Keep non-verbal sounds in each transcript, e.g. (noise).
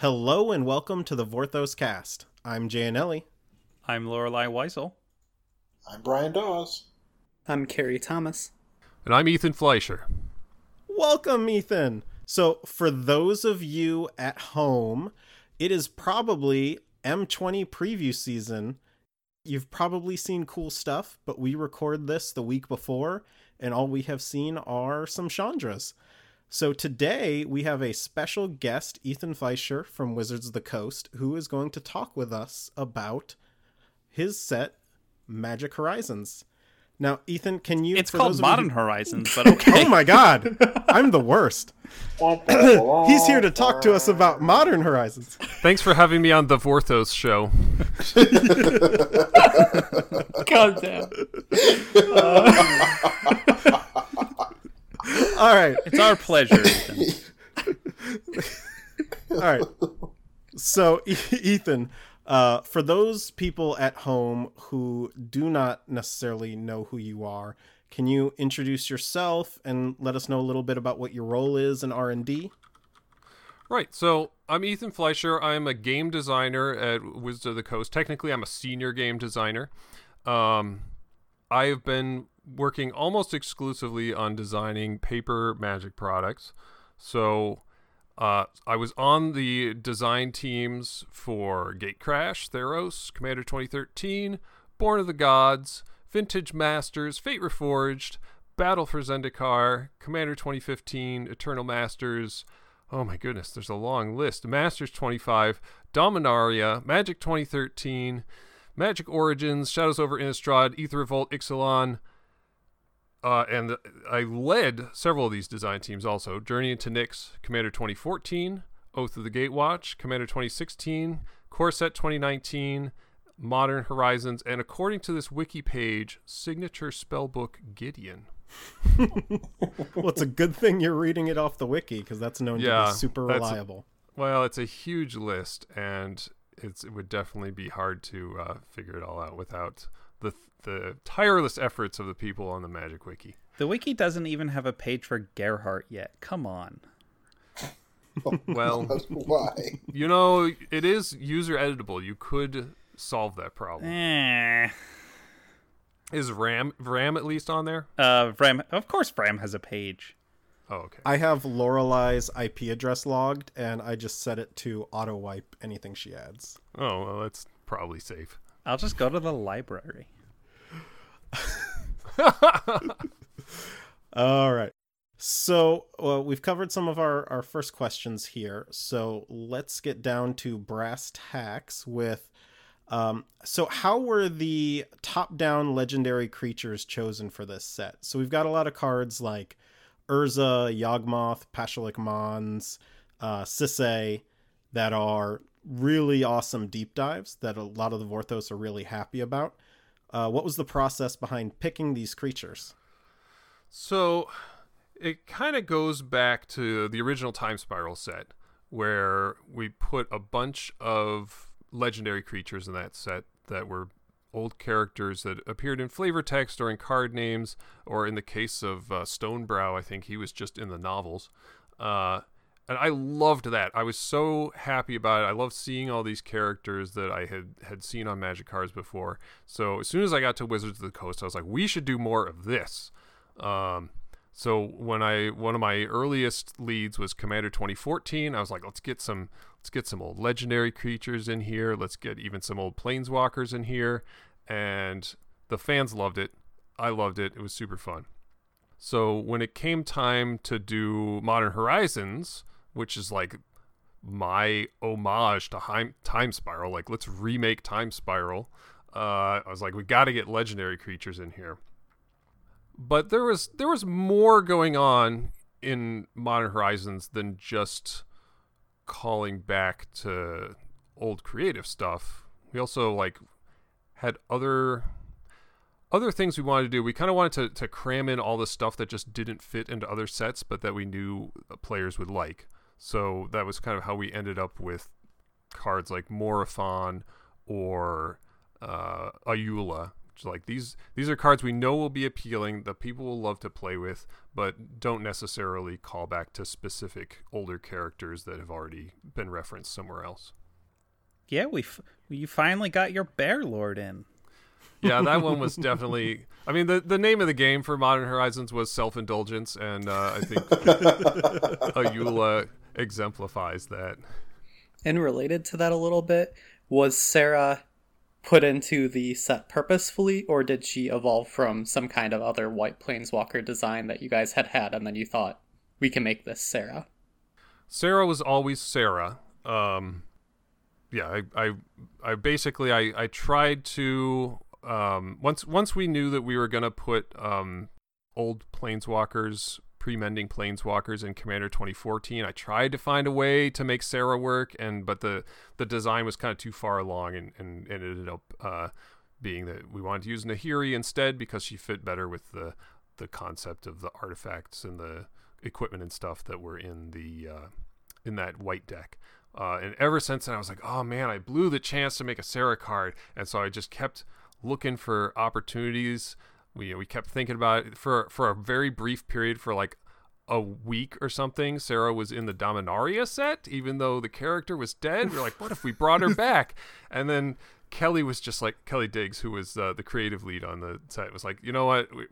Hello and welcome to the Vorthos cast. I'm Ellie. I'm Lorelei Weisel. I'm Brian Dawes. I'm Carrie Thomas. And I'm Ethan Fleischer. Welcome, Ethan. So, for those of you at home, it is probably M20 preview season. You've probably seen cool stuff, but we record this the week before, and all we have seen are some Chandras. So today we have a special guest, Ethan Fleischer from Wizards of the Coast, who is going to talk with us about his set, Magic Horizons. Now, Ethan, can you? It's called Modern you... Horizons, but (laughs) okay. oh my God, I'm the worst. (laughs) He's here to talk to us about Modern Horizons. Thanks for having me on the Vorthos show. (laughs) God damn. Uh... All right. It's our pleasure. All right. So, Ethan, uh, for those people at home who do not necessarily know who you are, can you introduce yourself and let us know a little bit about what your role is in R&D? Right. So I'm Ethan Fleischer. I'm a game designer at Wizards of the Coast. Technically, I'm a senior game designer. Um, I've been working almost exclusively on designing paper magic products. So uh, I was on the design teams for Gatecrash, Theros, Commander 2013, Born of the Gods, Vintage Masters, Fate Reforged, Battle for Zendikar, Commander 2015, Eternal Masters. Oh my goodness, there's a long list. Masters 25, Dominaria, Magic 2013, Magic Origins, Shadows over Innistrad, Aether Revolt, Ixalan, uh, and I led several of these design teams also. Journey into Nyx, Commander 2014, Oath of the Gatewatch, Commander 2016, Core Set 2019, Modern Horizons, and according to this wiki page, Signature Spellbook Gideon. (laughs) well, it's a good thing you're reading it off the wiki because that's known yeah, to be super reliable. A, well, it's a huge list, and it would definitely be hard to uh, figure it all out without the the tireless efforts of the people on the Magic Wiki. The wiki doesn't even have a page for Gerhart yet. Come on. (laughs) well, (laughs) why? You know, it is user editable. You could solve that problem. Eh. Is Ram Ram at least on there? Uh, Ram. Of course, Ram has a page. Oh, okay. I have Lorelei's IP address logged, and I just set it to auto wipe anything she adds. Oh, well, that's probably safe. I'll just go to the library. (laughs) All right. So well, we've covered some of our, our first questions here. So let's get down to brass tacks with. Um, so how were the top-down legendary creatures chosen for this set? So we've got a lot of cards like Urza, Yawgmoth, Pashalik Mons, uh, Sisay that are really awesome deep dives that a lot of the Vorthos are really happy about. Uh, what was the process behind picking these creatures? So it kind of goes back to the original Time Spiral set, where we put a bunch of legendary creatures in that set that were old characters that appeared in flavor text or in card names, or in the case of uh, Stonebrow, I think he was just in the novels. Uh, and I loved that. I was so happy about it. I loved seeing all these characters that I had had seen on Magic cards before. So as soon as I got to Wizards of the Coast, I was like, we should do more of this. Um, so when I one of my earliest leads was Commander 2014, I was like, let's get some let's get some old legendary creatures in here. Let's get even some old planeswalkers in here, and the fans loved it. I loved it. It was super fun. So when it came time to do Modern Horizons, which is like my homage to Time Spiral. Like, let's remake Time Spiral. Uh, I was like, we got to get legendary creatures in here. But there was there was more going on in Modern Horizons than just calling back to old creative stuff. We also like had other other things we wanted to do. We kind of wanted to, to cram in all the stuff that just didn't fit into other sets, but that we knew players would like. So that was kind of how we ended up with cards like Morophon or uh, Ayula, Like these these are cards we know will be appealing, that people will love to play with, but don't necessarily call back to specific older characters that have already been referenced somewhere else. Yeah, we f- you finally got your Bear Lord in. Yeah, that one was (laughs) definitely. I mean, the the name of the game for Modern Horizons was self indulgence, and uh, I think (laughs) Ayula exemplifies that. And related to that a little bit, was Serra put into the set purposefully, or did she evolve from some kind of other White Planeswalker design that you guys had had, and then you thought we can make this Serra? Serra was always Serra. Um, yeah, I, I, I basically I, I tried to um, once once we knew that we were gonna put um, old planeswalkers pre-mending planeswalkers in commander 2014 i tried to find a way to make serra work and but the the design was kind of too far along and, and, and it ended up uh, being that we wanted to use nahiri instead because she fit better with the the concept of the artifacts and the equipment and stuff that were in the uh, in that white deck uh, and ever since then i was like oh man i blew the chance to make a serra card and so i just kept looking for opportunities. We we kept thinking about it for for a very brief period for like a week or something. Serra was in the Dominaria set, even though the character was dead. We are like, what if we brought her (laughs) back? And then Kelly was just like Kelly Digges, who was uh, the creative lead on the set, was like, you know what? We,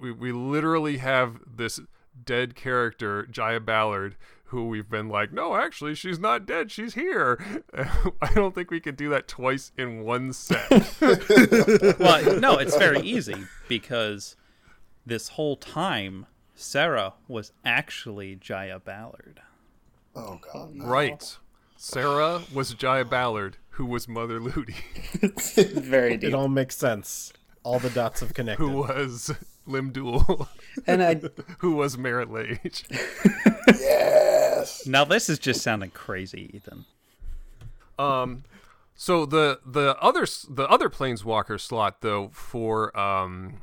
we we literally have this dead character, Jaya Ballard, who we've been like, no, actually, she's not dead. She's here. (laughs) I don't think we could do that twice in one set. (laughs) well, no, it's very easy because this whole time, Serra was actually Jaya Ballard. Oh god. Oh, no. Right. Serra was Jaya Ballard, who was Mother Ludi. (laughs) very deep. It all makes sense. All the dots have connected. Who was Lim-Dûl? (laughs) And I (laughs) who was Marit Lage? (laughs) Yes. Now this is just sounding crazy, Ethan. Um, so the the other the other planeswalker slot though for um,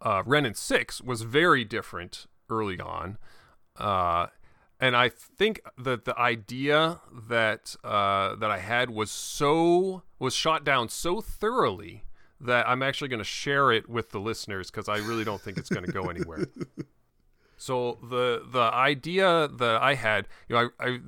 uh, Wrenn and Six was very different early on, uh, and I think that the idea that uh, that I had was so was shot down so thoroughly that I'm actually going to share it with the listeners because I really don't think it's going to go anywhere. (laughs) So the the idea that I had, you know, I, I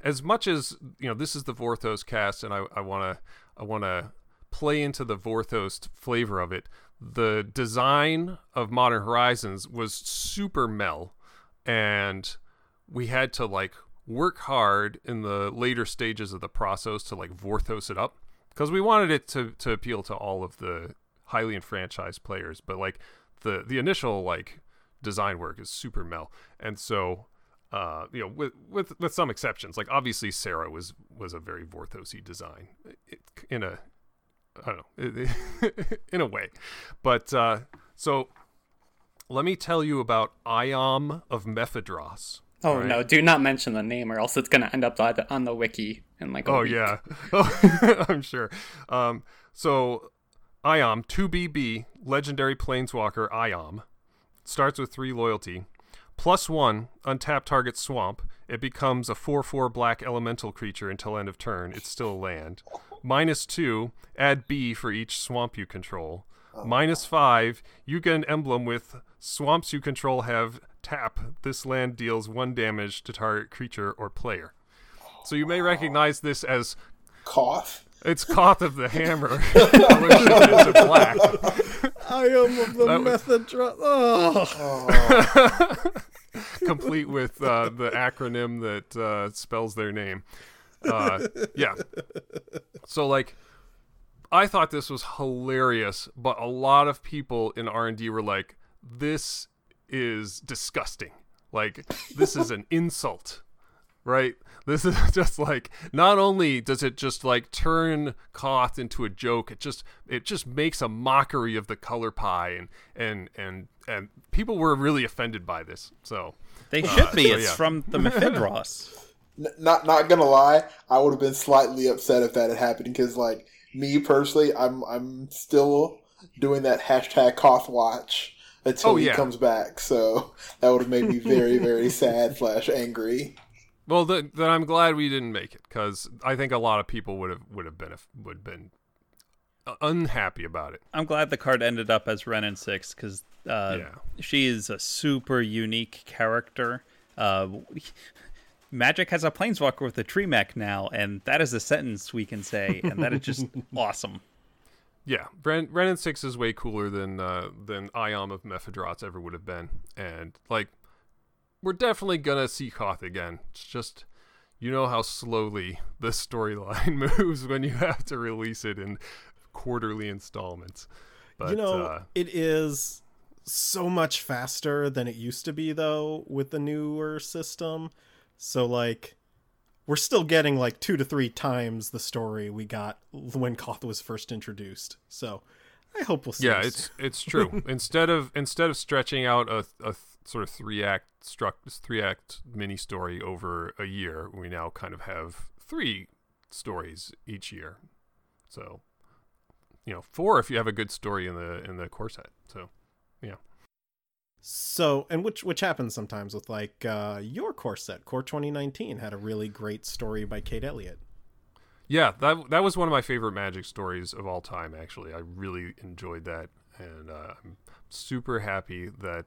as much as you know, this is the Vorthos cast, and I I want to I want to play into the Vorthos flavor of it. The design of Modern Horizons was super mel, and we had to like work hard in the later stages of the process to like Vorthos it up because we wanted it to to appeal to all of the highly enfranchised players. But like the the initial like design work is super mel, and so uh, you know, with with with some exceptions, like obviously Serra was was a very Vorthosy design it, in a I don't know (laughs) in a way, but uh, so let me tell you about Iam of Mephidross. Oh right? no! Do not mention the name, or else it's gonna end up on the, wiki in like. A Oh week. yeah, oh, (laughs) I'm sure. Um, so Iam 2BB legendary planeswalker Iam starts with three loyalty, plus one untap target swamp. It becomes a four four black elemental creature until end of turn. It's still a land. Minus two, add B for each swamp you control. Minus five, you get an emblem with swamps you control have tap. This land deals one damage to target creature or player. So you may recognize this as Koth. it's Koth of the Hammer. (laughs) Color shifted black. I am of the That was- method. Dro- oh. Oh, (laughs) complete with uh, the acronym that uh, spells their name. Uh, yeah. So like, I thought this was hilarious, but a lot of people in R and D were like, "This is disgusting. Like, this is an (laughs) insult." Right? This is (laughs) just like not only does it just like turn Koth into a joke, it just it just makes a mockery of the color pie and and and and people were really offended by this. So They uh, should be. so it's yeah. from the Mephidross. (laughs) Not not gonna lie, I would have been slightly upset if that had happened because, like me personally, I'm I'm still doing that hashtag Koth watch until Oh, he yeah. comes back. So (laughs) that would have made me very very (laughs) sad slash angry. Well, th- then I'm glad we didn't make it because I think a lot of people would have would have been would have been unhappy about it. I'm glad the card ended up as Wrenn and Six because uh, Yeah. she is a super unique character. Uh, Magic has a planeswalker with a tree mech now, and that is a sentence we can say, and that is just (laughs) awesome. Yeah, Wrenn, Renin six is way cooler than uh, than Ion of Mephidross ever would have been, and like we're definitely gonna see Koth again. It's just you know how slowly (laughs) the storyline (laughs) moves when you have to release it in quarterly installments. But you know, uh, it is so much faster than it used to be though with the newer system. So like we're still getting like 2 to 3 times the story we got when Koth was first introduced. So I hope we'll see. yeah, it's it's true. (laughs) instead of instead of stretching out a, a sort of three act struck three act mini story over a year, we now kind of have three stories each year. So, you know, four if you have a good story in the in the core set. So, yeah, So, and which which happens sometimes with like uh your core set, Core 2019 had a really great story by Kate Elliott. yeah. That that was one of my favorite Magic stories of all time. Actually, I really enjoyed that, and uh, I'm super happy that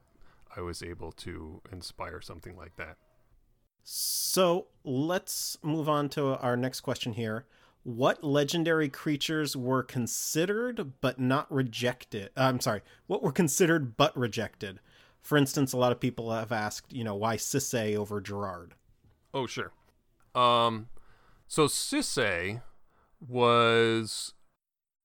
I was able to inspire something like that. So, let's move on to our next question here. What legendary creatures were considered but not rejected? Uh, I'm sorry, what were considered but rejected? For instance, a lot of people have asked, you know, why Sisay over Gerard? Oh, sure. Um, so Sisay was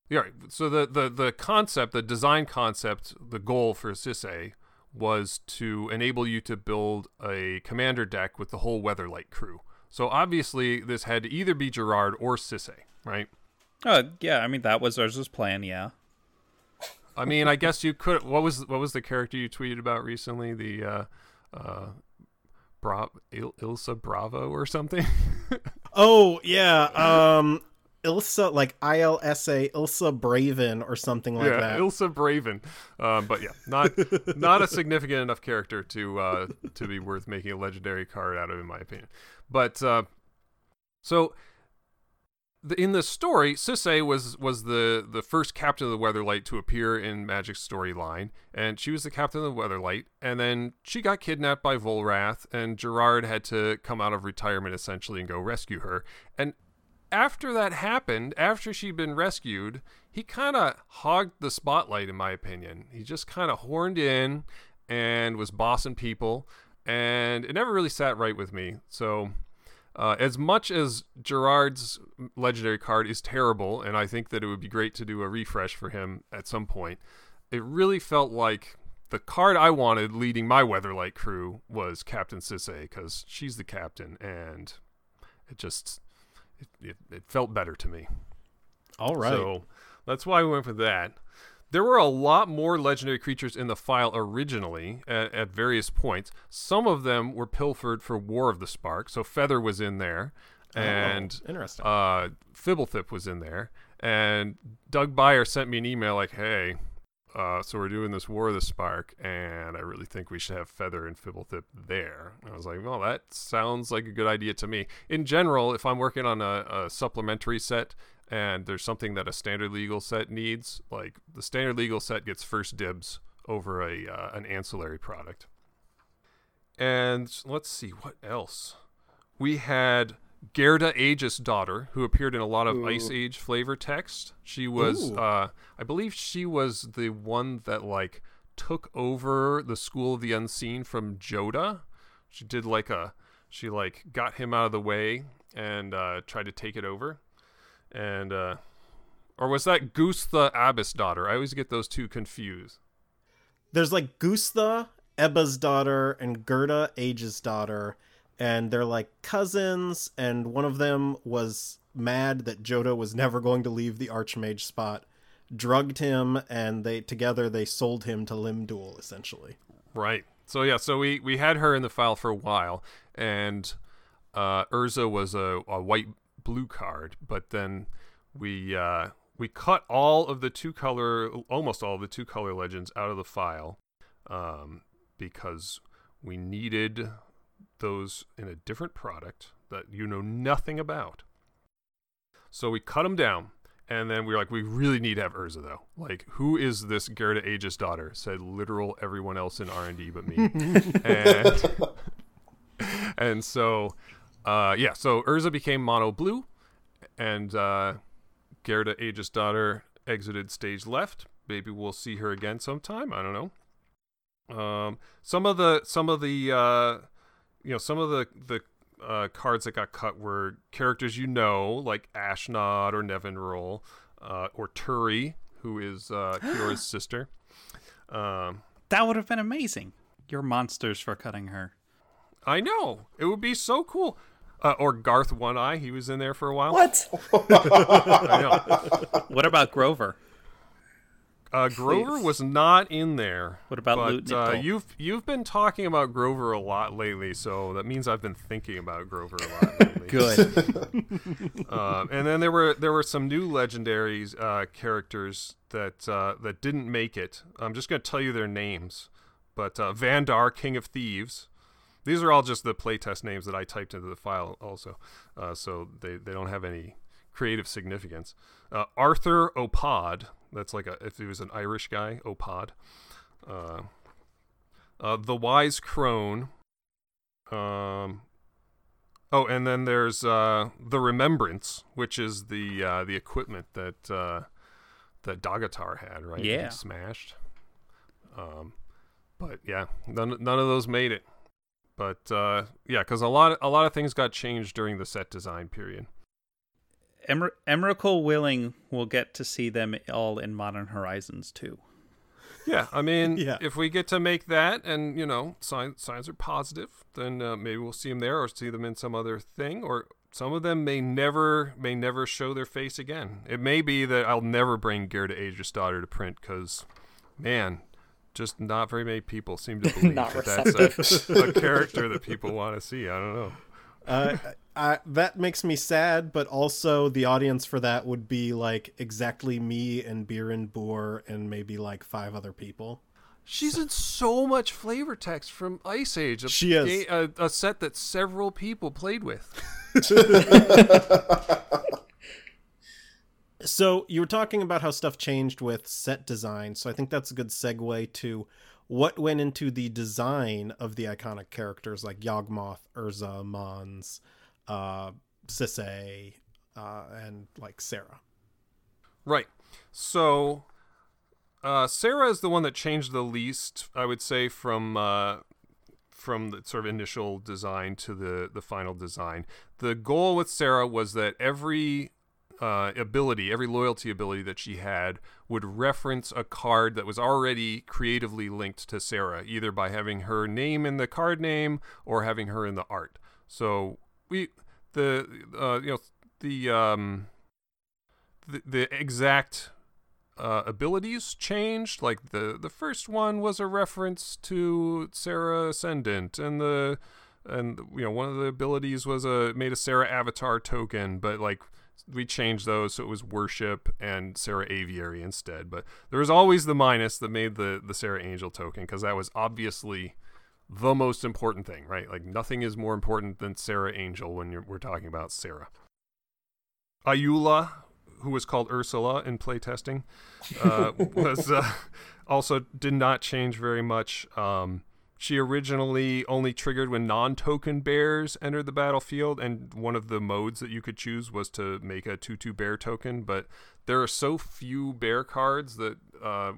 yeah. right, So the the the concept, the design concept, the goal for Sisay was to enable you to build a commander deck with the whole Weatherlight crew. So obviously, this had to either be Gerard or Sisay, right? Oh yeah, I mean that was ours plan. Yeah, I mean, I guess you could. What was what was the character you tweeted about recently? The uh, uh, Bra- Il- Ilsa Bravo or something? (laughs) Oh, yeah, um Ilsa like ILSA Ilsa Braven or something like yeah, that. Ilsa Braven. Um, but yeah, not not a significant enough character to uh, to be worth making a legendary card out of, in my opinion. But uh, so in the story, Sisay was was the the first captain of the Weatherlight to appear in Magic's storyline, and she was the captain of the Weatherlight. And then she got kidnapped by Volrath, and Gerard had to come out of retirement essentially and go rescue her. And after that happened, after she'd been rescued, he kind of hogged the spotlight, in my opinion. He just kind of horned in and was bossing people, and it never really sat right with me. So, uh, as much as Gerard's legendary card is terrible, and I think that it would be great to do a refresh for him at some point, it really felt like the card I wanted leading my Weatherlight crew was Captain Sisay, because she's the captain, and it just it, it, it felt better to me. All right. So that's why we went for that. There were a lot more legendary creatures in the file originally at, at various points. Some of them were pilfered for War of the Spark. So Feather was in there, and oh, interesting. uh, Fblthp was in there. And Doug Beyer sent me an email like, "Hey, uh, so we're doing this War of the Spark, and I really think we should have Feather and Fblthp there." And I was like, "Well, that sounds like a good idea to me." In general, if I'm working on a, a supplementary set and there's something that a standard legal set needs, like the standard legal set gets first dibs over a uh, an ancillary product. And let's see what else. We had Gerda Äagesdotter, who appeared in a lot of Ooh. Ice Age flavor text. She was, uh, I believe, she was the one that like took over the School of the Unseen from Joda. She did like a, she like got him out of the way and uh, tried to take it over, and uh, or was that Gustha Ebbasdotter? I always get those two confused. There's like Gustha, Ebbasdotter, and Gerda, Äagesdotter, and they're like cousins, and one of them was mad that Joda was never going to leave the Archmage spot, drugged him, and they together they sold him to Lim-Dûl, essentially. Right. So yeah, so we we had her in the file for a while, and uh, Urza was a, a white blue card, but then we uh, we cut all of the two color, almost all of the two color legends out of the file, um, because we needed those in a different product that you know nothing about. So we cut them down, And then we were like, we really need to have Urza though. Like, who is this Gerda Äagesdotter? Said literal everyone else in R and D but me. (laughs) and and so, uh, yeah, so Urza became mono blue, and uh, Gerda Äagesdotter exited stage left. Maybe we'll see her again sometime. I don't know. Um, some of the some of the uh, you know some of the the uh, cards that got cut were characters you know, like Ashnod or Nevinyrral, uh, or Turi, who is uh, (gasps) Kyora's sister. Um, That would have been amazing. You're monsters for cutting her. I know it would be so cool. Uh, or Garth One Eye, he was in there for a while. What? (laughs) I know. What about Grover? Uh, Grover Please. was not in there. What about but, Loot uh, you've you've been talking about Grover a lot lately, so that means I've been thinking about Grover a lot lately. (laughs) Good. Um, (laughs) and then there were there were some new legendaries uh, characters that uh, that didn't make it. I'm just going to tell you their names. But uh, Vandar, King of Thieves. These are all just the playtest names that I typed into the file, also, uh, so they, they don't have any creative significance. Uh, Arthur Opod. That's like a if he was an Irish guy, Opod. Uh, uh, the Wise Crone. Um, Oh, and then there's uh, the Remembrance, which is the uh, the equipment that uh, that Dagatar had, right? Yeah. smashed. Um, but yeah, none none of those made it. But uh, yeah, because a lot a lot of things got changed during the set design period. Emer- Emrakul willing will get to see them all in Modern Horizons too. Yeah, I mean, (laughs) Yeah. if we get to make that, and you know, signs signs are positive, then uh, maybe we'll see them there, or see them in some other thing, or some of them may never may never show their face again. It may be that I'll never bring Gear Gerda Äagesdotter to print because, man, just not very many people seem to (laughs) believe Not that that's a, a character that people want to see. I don't know. uh, I, that makes me sad, but also the audience for that would be like exactly me and Biren Boer and maybe like five other people. She's in so much flavor text from Ice Age. A She is. a, a set that several people played with. (laughs) So you were talking about how stuff changed with set design, so I think that's a good segue to what went into the design of the iconic characters like Yawgmoth, Urza, Mons, uh, Sisay, uh, and like Serra. Right. So uh, Serra is the one that changed the least, I would say, from uh, from the sort of initial design to the the final design. The goal with Serra was that every uh, ability, every loyalty ability that she had, would reference a card that was already creatively linked to Serra, either by having her name in the card name or having her in the art. So we the uh, you know the um, the, the exact uh, abilities changed. Like the the first one was a reference to Serra Ascendant, and the and you know one of the abilities was a made a Serra Avatar token, but like we changed those so it was worship and Serra Aviary instead. But there was always the minus that made the the Serra Angel token because that was obviously the most important thing, right? Like nothing is more important than Serra Angel when we're talking about Serra. Ayula, who was called Ursula in playtesting, uh, (laughs) was uh, also did not change very much. Um, she originally only triggered when non-token bears entered the battlefield, and one of the modes that you could choose was to make a two-two bear token. But there are so few bear cards that uh,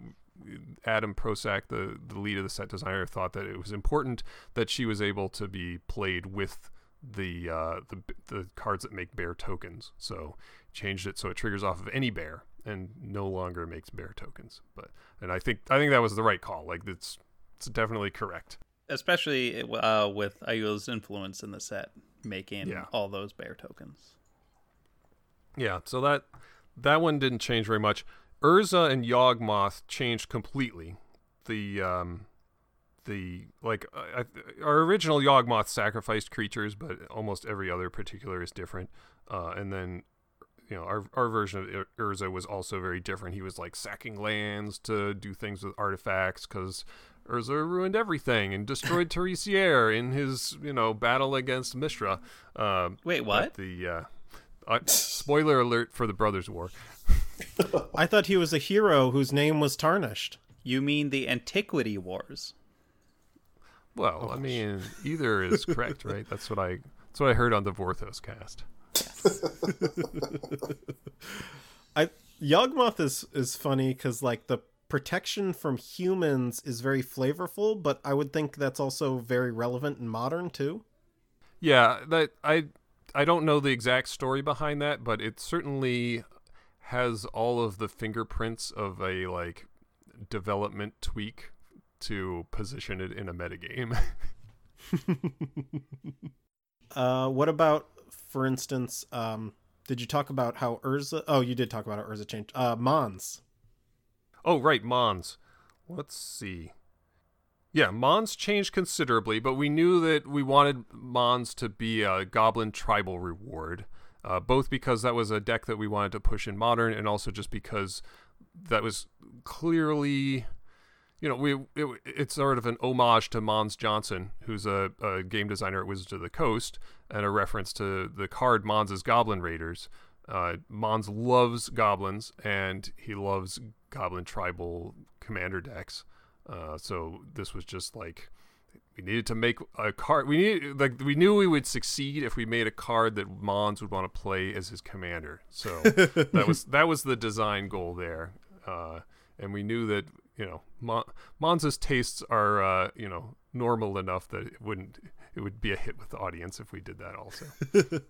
Adam Prosak, the the lead of the set designer, thought that it was important that she was able to be played with the uh, the the cards that make bear tokens. So changed it so it triggers off of any bear and no longer makes bear tokens. But and I think I think that was the right call. Like it's it's definitely correct. Especially uh, with Ayula's influence in the set, making Yeah. all those bear tokens. Yeah, so that that one didn't change very much. Urza and Yawgmoth changed completely. The um the like I- our original Yawgmoth sacrificed creatures, but almost every other particular is different. Uh, and then you know our our version of Urza was also very different. He was like sacking lands to do things with artifacts because Urza ruined everything and destroyed Terisiare in his you know battle against Mishra. Um, Wait, what? The uh, uh, spoiler alert for the Brothers War. (laughs) I thought he was a hero whose name was tarnished. You mean the Antiquity Wars? Well, I mean, either is (laughs) correct, right? That's what I that's what I heard on the Vorthos cast. Yes. (laughs) I Yawgmoth is is funny because like the protection from humans is very flavorful, but I would think that's also very relevant and modern too. Yeah, that I I don't know the exact story behind that, but it certainly has all of the fingerprints of a like development tweak to position it in a metagame. (laughs) uh, what about, for instance, um, did you talk about how Urza? Oh, you did talk about how Urza changed. Uh, Mons. Oh, right, Mons. Let's see. Yeah, Mons changed considerably, but we knew that we wanted Mons to be a Goblin Tribal reward, uh, both because that was a deck that we wanted to push in Modern, and also just because that was clearly, you know, we it, it's sort of an homage to Mons Johnson, who's a, a game designer at Wizards of the Coast, and a reference to the card Mons' Goblin Raiders. Uh, Mons loves goblins, and he loves Goblin Tribal commander decks. Uh, so this was just like we needed to make a card. We needed like we knew we would succeed if we made a card that Mons would want to play as his commander. So (laughs) that was that was the design goal there. Uh, and we knew that you know Mon- Mons's tastes are uh, you know normal enough that it wouldn't it would be a hit with the audience if we did that also. (laughs)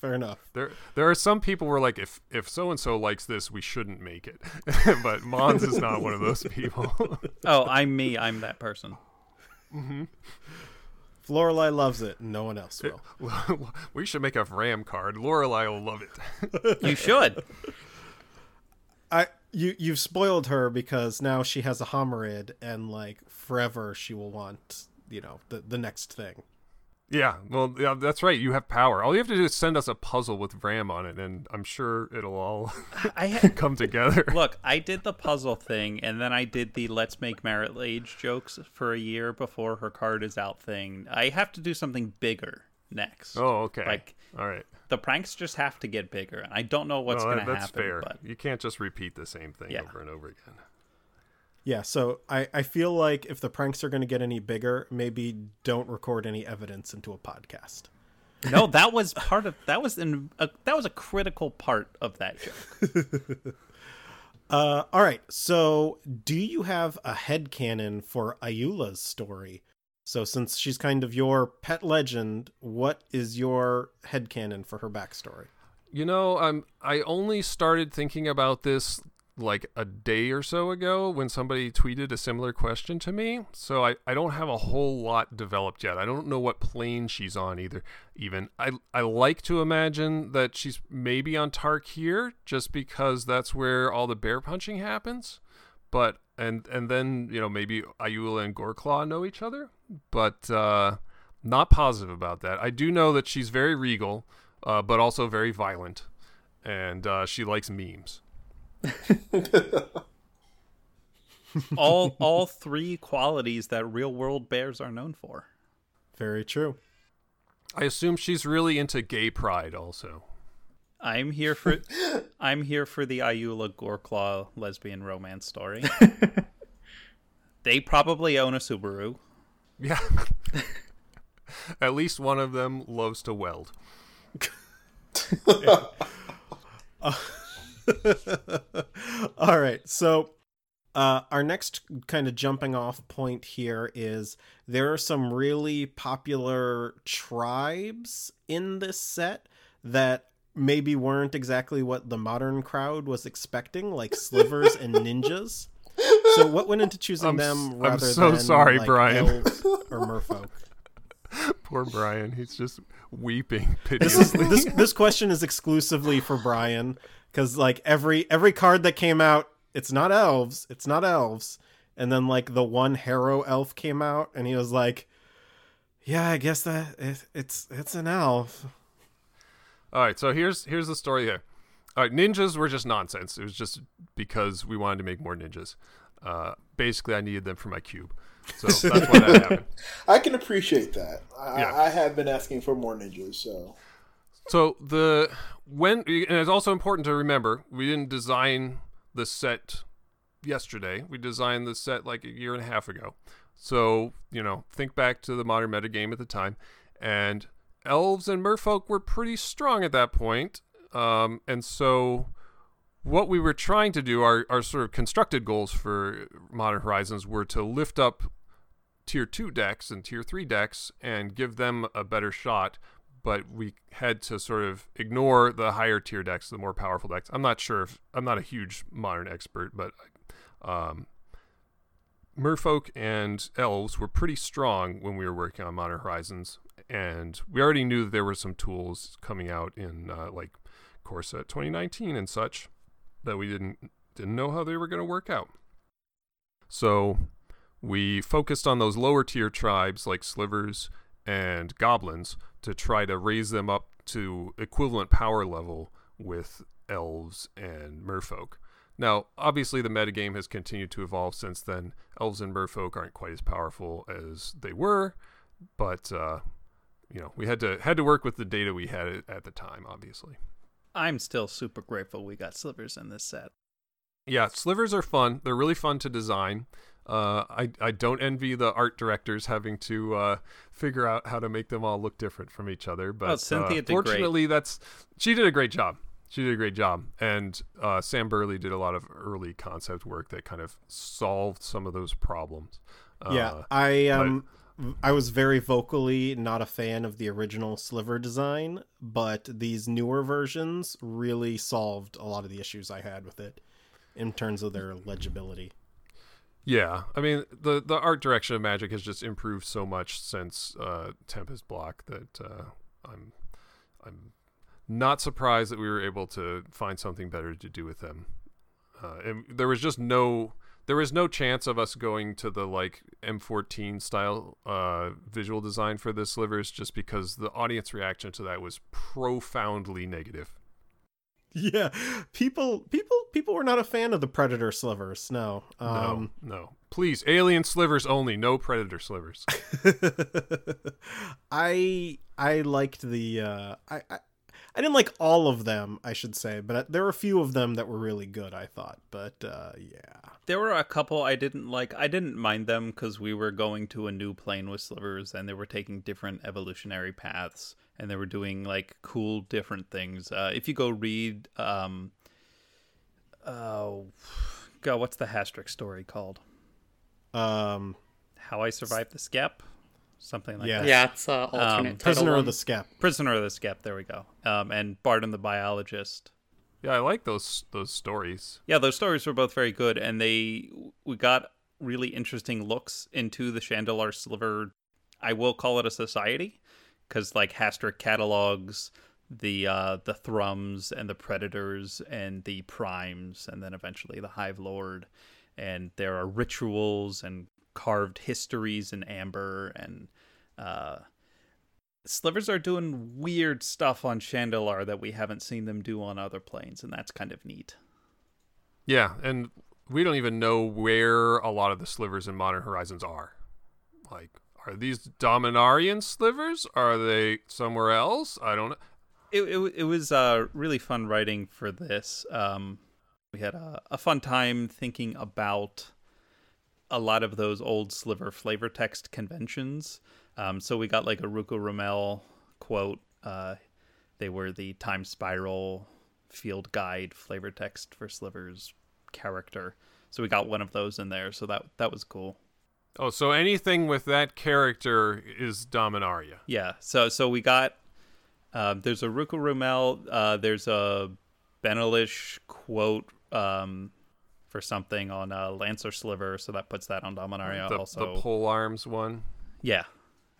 Fair enough. There there are some people who are like if if so and so likes this, we shouldn't make it. (laughs) but Mons is not one of those people. (laughs) oh, I'm me. I'm that person. Mm-hmm. Lorelei loves it, no one else will. we should make a Ram card. Lorelei will love it. you should. I you you've spoiled her because now she has a Homarid, and like forever she will want you know the the next thing. Yeah, well, yeah, that's right. You have power. All you have to do is send us a puzzle with Ram on it, and I'm sure it'll all (laughs) I ha- (laughs) come together. (laughs) Look, I did the puzzle thing, and then I did the "Let's make Marit Lage" jokes for a year before her card is out thing. I have to do something bigger next. Oh, okay. Like, all right. The pranks just have to get bigger, and I don't know what's no, going to happen. That's fair. But... You can't just repeat the same thing Yeah. over and over again. Yeah, so I, I feel like if the pranks are going to get any bigger, maybe don't record any evidence into a podcast. no, that was part of that was in a, that was a critical part of that joke. (laughs) Uh, all right, so do you have a head canon for Ayula's story? So since she's kind of your pet legend, what is your head canon for her backstory? You know, I'm I only started thinking about this like a day or so ago when somebody tweeted a similar question to me. So I, I don't have a whole lot developed yet. I don't know what plane she's on either even. I I like to imagine that she's maybe on Tarkir just because that's where all the bear punching happens. But and and then, you know, maybe Ayula and Goreclaw know each other, but uh not positive about that. I do know that she's very regal, uh, but also very violent, and uh, she likes memes. (laughs) all all three qualities that real world bears are known for. Very true. I assume she's really into gay pride also. I'm here for (laughs) I'm here for the Ayula Goreclaw lesbian romance story. (laughs) they probably own a Subaru. Yeah. At least one of them loves to weld. Uh, (laughs) All right. So, uh, our next kind of jumping off point here is there are some really popular tribes in this set that maybe weren't exactly what the modern crowd was expecting, like slivers and ninjas. So, what went into choosing I'm s- them I'm so than sorry, like, Brian. elves or (laughs) merfolk? Poor Brian, he's just weeping This is this this question is exclusively for Brian because like every every card that came out, it's not elves, it's not elves, and then like the one Harrow elf came out, and he was like, "Yeah, I guess that it, it's it's an elf." All right, so here's here's the story here. All right, ninjas were just nonsense. It was just because we wanted to make more ninjas. Uh, basically, I needed them for my cube, so that's why that (laughs) happened. I can appreciate that. I, Yeah. I have been asking for more ninjas, so So the when and it's also important to remember we didn't design the set yesterday. We designed the set like a year and a half ago. So you know, think back to the modern metagame at the time, and elves and merfolk were pretty strong at that point. Um, and so what we were trying to do, our, our sort of constructed goals for Modern Horizons were to lift up tier two decks and tier three decks and give them a better shot. But we had to sort of ignore the higher tier decks, the more powerful decks. I'm not sure if I'm not a huge modern expert, but um, merfolk and elves were pretty strong when we were working on Modern Horizons, and we already knew that there were some tools coming out in uh, like Core Set 2019 and such that we didn't didn't know how they were going to work out. So we focused on those lower tier tribes like slivers and goblins to try to raise them up to equivalent power level with elves and merfolk. Now, obviously, the metagame has continued to evolve since then. Elves and merfolk aren't quite as powerful as they were, but uh, you know, we had to had to work with the data we had at the time, obviously. I'm still super grateful we got slivers in this set. Yeah, slivers are fun. They're really fun to design. Uh, I I don't envy the art directors having to uh, figure out how to make them all look different from each other. But Oh, Cynthia uh, did great. fortunately, that's she did a great job. She did a great job, and uh, Sam Burley did a lot of early concept work that kind of solved some of those problems. yeah, Uh, I um I was very vocally not a fan of the original sliver design, but these newer versions really solved a lot of the issues I had with it in terms of their legibility. Yeah, I mean the the art direction of Magic has just improved so much since uh, Tempest Block that uh, I'm I'm not surprised that we were able to find something better to do with them. Uh, and there was just no there was no chance of us going to the like M14 style uh, visual design for the slivers just because the audience reaction to that was profoundly negative. Yeah, people people people were not a fan of the predator slivers. No. Um no, no, please, alien slivers only, no predator slivers. (laughs) I I liked the uh I, I I didn't like all of them, I should say, but there were a few of them that were really good, I thought. But uh yeah. There were a couple I didn't like. I didn't mind them because we were going to a new plane with slivers and they were taking different evolutionary paths and they were doing like cool different things. Uh, if you go read, um, oh, God, what's the Hastrick story called? Um How I Survived the Skep? Something like Yeah. that. Yeah, it's uh, alternate Um, title Prisoner one. of the Skep. Prisoner of the Skep, there we go. Um, and Barton the Biologist. yeah, I like those those stories. Yeah, those stories were both very good, and they we got really interesting looks into the Shandalar Sliver. I will call it a society because like Hastrick catalogs the uh, the Thrums and the Predators and the Primes, and then eventually the Hive Lord. And there are rituals and carved histories in amber, and uh, slivers are doing weird stuff on Shandalar that we haven't seen them do on other planes, and that's kind of neat. Yeah, and we don't even know where a lot of the slivers in Modern Horizons are. Like, are these Dominarian slivers? Are they somewhere else? I don't know. it, it, it was uh, really fun writing for this. Um, we had a, a fun time thinking about a lot of those old sliver flavor text conventions. Um, so we got like a Rukarumel quote. Uh, they were the time spiral field guide flavor text for slivers character. So we got one of those in there. So that that was cool. Oh, so anything with that character is Dominaria. Yeah. So so we got um, there's a Rukarumel, uh, there's a Benalish quote um, for something on uh, Lancer Sliver, so that puts that on Dominaria the, also. the pole arms one. yeah.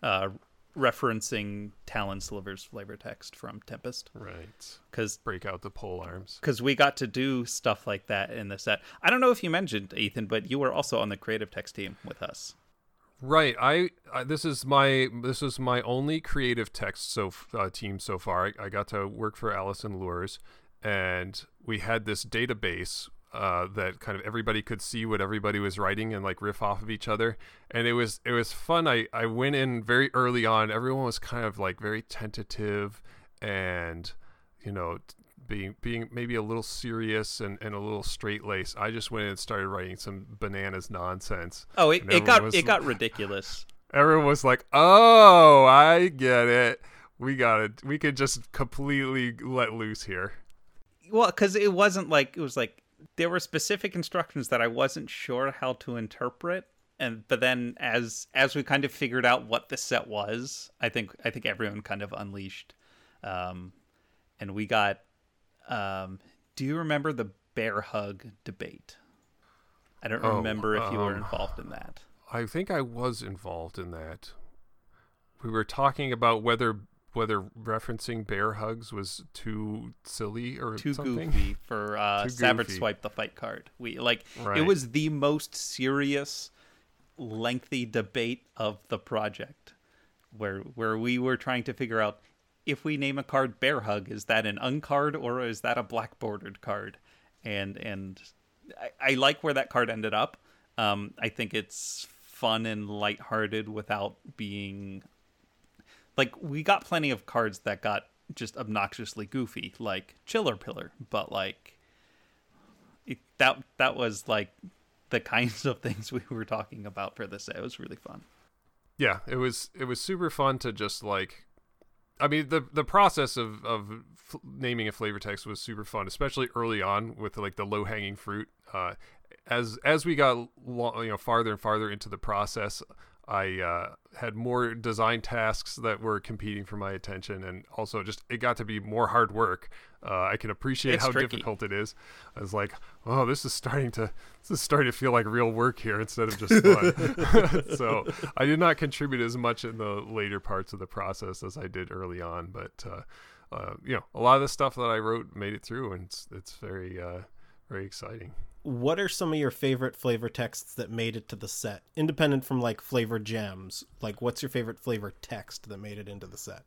Uh, referencing Talon Sliver's flavor text from Tempest. Right. Because Break out the pole arms. because we got to do stuff like that in the set. I don't know if you mentioned Ethan, but you were also on the creative text team with us. Right. I, I this is my this is my only creative text so uh, team so far. I, I got to work for Alison Luhrs, and we had this database uh, that kind of everybody could see what everybody was writing and like riff off of each other, and it was it was fun. I I went in very early on. Everyone was kind of like very tentative, and you know being being maybe a little serious and, and a little straight laced. I just went in and started writing some bananas nonsense. Oh, it, it got was- it got (laughs) ridiculous. Everyone was like, "Oh, I get it. We got it. We could just completely let loose here." Well, because it wasn't like it was like there were specific instructions that I wasn't sure how to interpret, and but then as as we kind of figured out what the set was, I think I think everyone kind of unleashed, um, and we got. Um, do you remember the bear hug debate? I don't Oh, remember if you were um, involved in that. I think I was involved in that. We were talking about whether whether referencing bear hugs was too silly or too something. goofy for uh, (laughs) Savage. Swipe the fight card. We like it was the most serious, lengthy debate of the project, where where we were trying to figure out if we name a card Bear Hug, is that an uncard or is that a black bordered card? And and I, I like where that card ended up. Um, I think it's fun and lighthearted without being like we got plenty of cards that got just obnoxiously goofy, like Chillerpillar, but like it, that that was like the (laughs) kinds of things we were talking about for this. It was really fun. Yeah, it was it was super fun to just like I mean the the process of of f- naming a flavor text was super fun, especially early on with like the low hanging fruit. Uh, as as we got lo- you know farther and farther into the process, I uh, had more design tasks that were competing for my attention, and also just it got to be more hard work. Uh, I can appreciate It's how tricky. difficult it is. I was like, oh, this is starting to this is starting to feel like real work here instead of just fun. (laughs) so I did not contribute as much in the later parts of the process as I did early on, but uh, uh, you know, a lot of the stuff that I wrote made it through, and it's it's very uh, very exciting. What are some of your favorite flavor texts that made it to the set, independent from like flavor gems? Like, what's your favorite flavor text that made it into the set?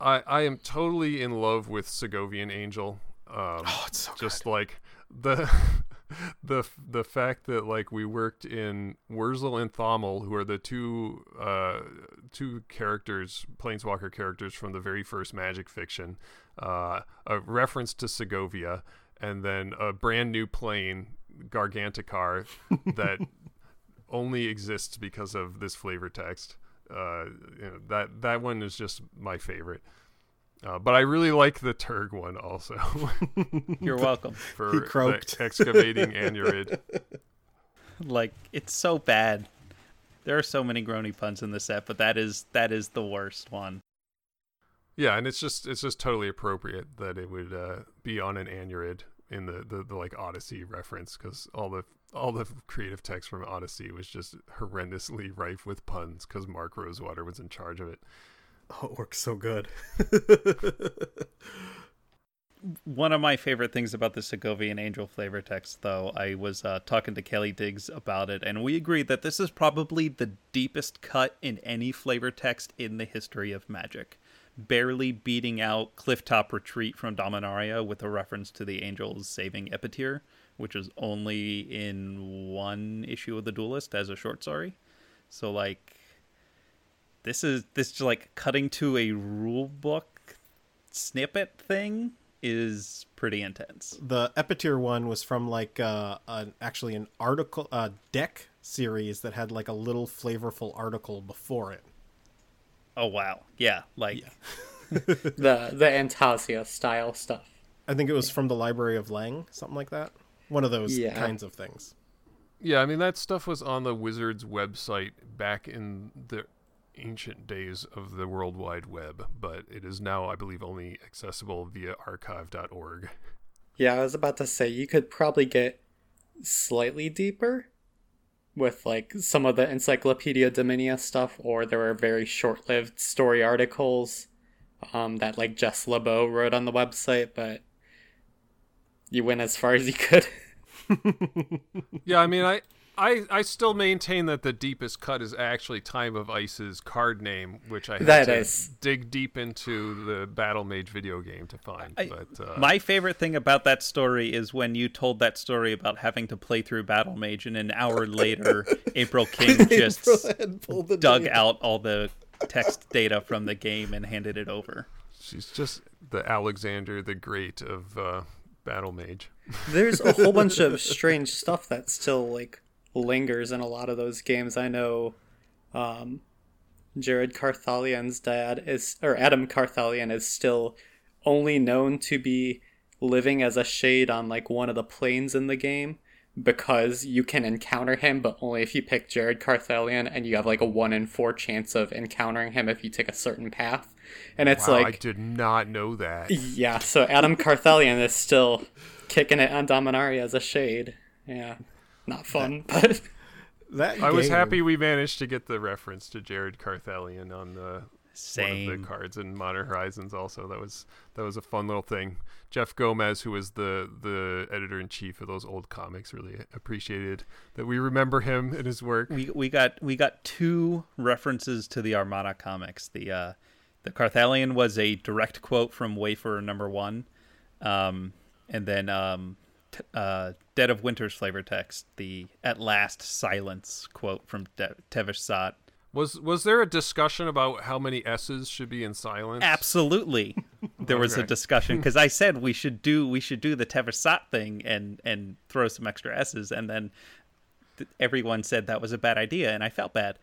I, I am totally in love with Segovian Angel. Um, Oh, it's so just like the (laughs) the the fact that like we worked in Wurzel and Thommel, who are the two uh, two characters, planeswalker characters from the very first Magic fiction, uh, a reference to Segovia, and then a brand new plane, Garganticar, that (laughs) only exists because of this flavor text. Uh, you know, that that one is just my favorite. Uh, but I really like the Turg one also (laughs) You're (laughs) welcome. for He croaked. excavating anurid. like it's so bad. There are so many groany puns in the set, but that is that is the worst one. Yeah, and it's just it's just totally appropriate that it would uh, be on an anurid in the, the, the like Odyssey reference because all the all the creative text from Odyssey was just horrendously (laughs) rife with puns because Mark Rosewater was in charge of it. Oh, it works so good. (laughs) One of my favorite things about the Segovian Angel flavor text, though, I was uh, talking to Kelly Digges about it, and we agreed that this is probably the deepest cut in any flavor text in the history of Magic. Barely beating out Clifftop Retreat from Dominaria with a reference to the Angels saving Epiteer, which is only in one issue of the Duelist as a short story. So, like, this is this is like cutting to a rule book snippet thing is pretty intense. the Epiteer one was from like uh, an actually an article, uh, deck series that had like a little flavorful article before it. Oh wow, yeah, like (laughs) the the Antasia style stuff. I think it was from the Library of Lang, something like that. One of those Yeah. kinds of things. Yeah, I mean that stuff was on the Wizards website back in the ancient days of the World Wide Web, but it is now, I believe, only accessible via archive.org. Yeah, I was about to say you could probably get slightly deeper with like some of the Encyclopedia Dominia stuff, or there were very short-lived story articles um, that like Jess Lebow wrote on the website, but you went as far as you could. (laughs) Yeah, I mean, I, I, I still maintain that the deepest cut is actually Time of Ice's card name, which I had That to is. dig deep into the Battle Mage video game to find. I- but uh, my favorite thing about that story is when you told that story about having to play through Battle Mage, and an hour (laughs) later, April King just dug out all the text data from the game and handed it over. She's just the Alexander the Great of uh, Battle Mage. There's a whole bunch of (laughs) strange stuff that's still like lingers in a lot of those games. I know um, Jared Carthalion's dad is, or Adam Carthalion is still only known to be living as a shade on like one of the planes in the game because you can encounter him, but only if you pick Jared Carthalion, and you have like a one in four chance of encountering him if you take a certain path. And it's wow, like, I did not know that. yeah, so Adam Carthalion is still kicking it on Dominaria as a shade. Yeah, not fun, but (laughs) That I was game- happy we managed to get the reference to Jared Carthalion on the one of the cards in Modern Horizons. Also, that was that was a fun little thing. Jeff Gomez, who was the the editor in chief of those old comics, really appreciated that we remember him and his work. We we got we got two references to the Armada comics. The uh, the Carthalion was a direct quote from Wayfarer number one, um, and then um, t- uh, Dead of Winter's flavor text, the "At last silence" quote from De- Tevesh Szat. Was was there a discussion about how many S's should be in silence? Absolutely, there was a discussion because I said we should do we should do the Tevesh Szat thing and and throw some extra S's, and then th- everyone said that was a bad idea, and I felt bad.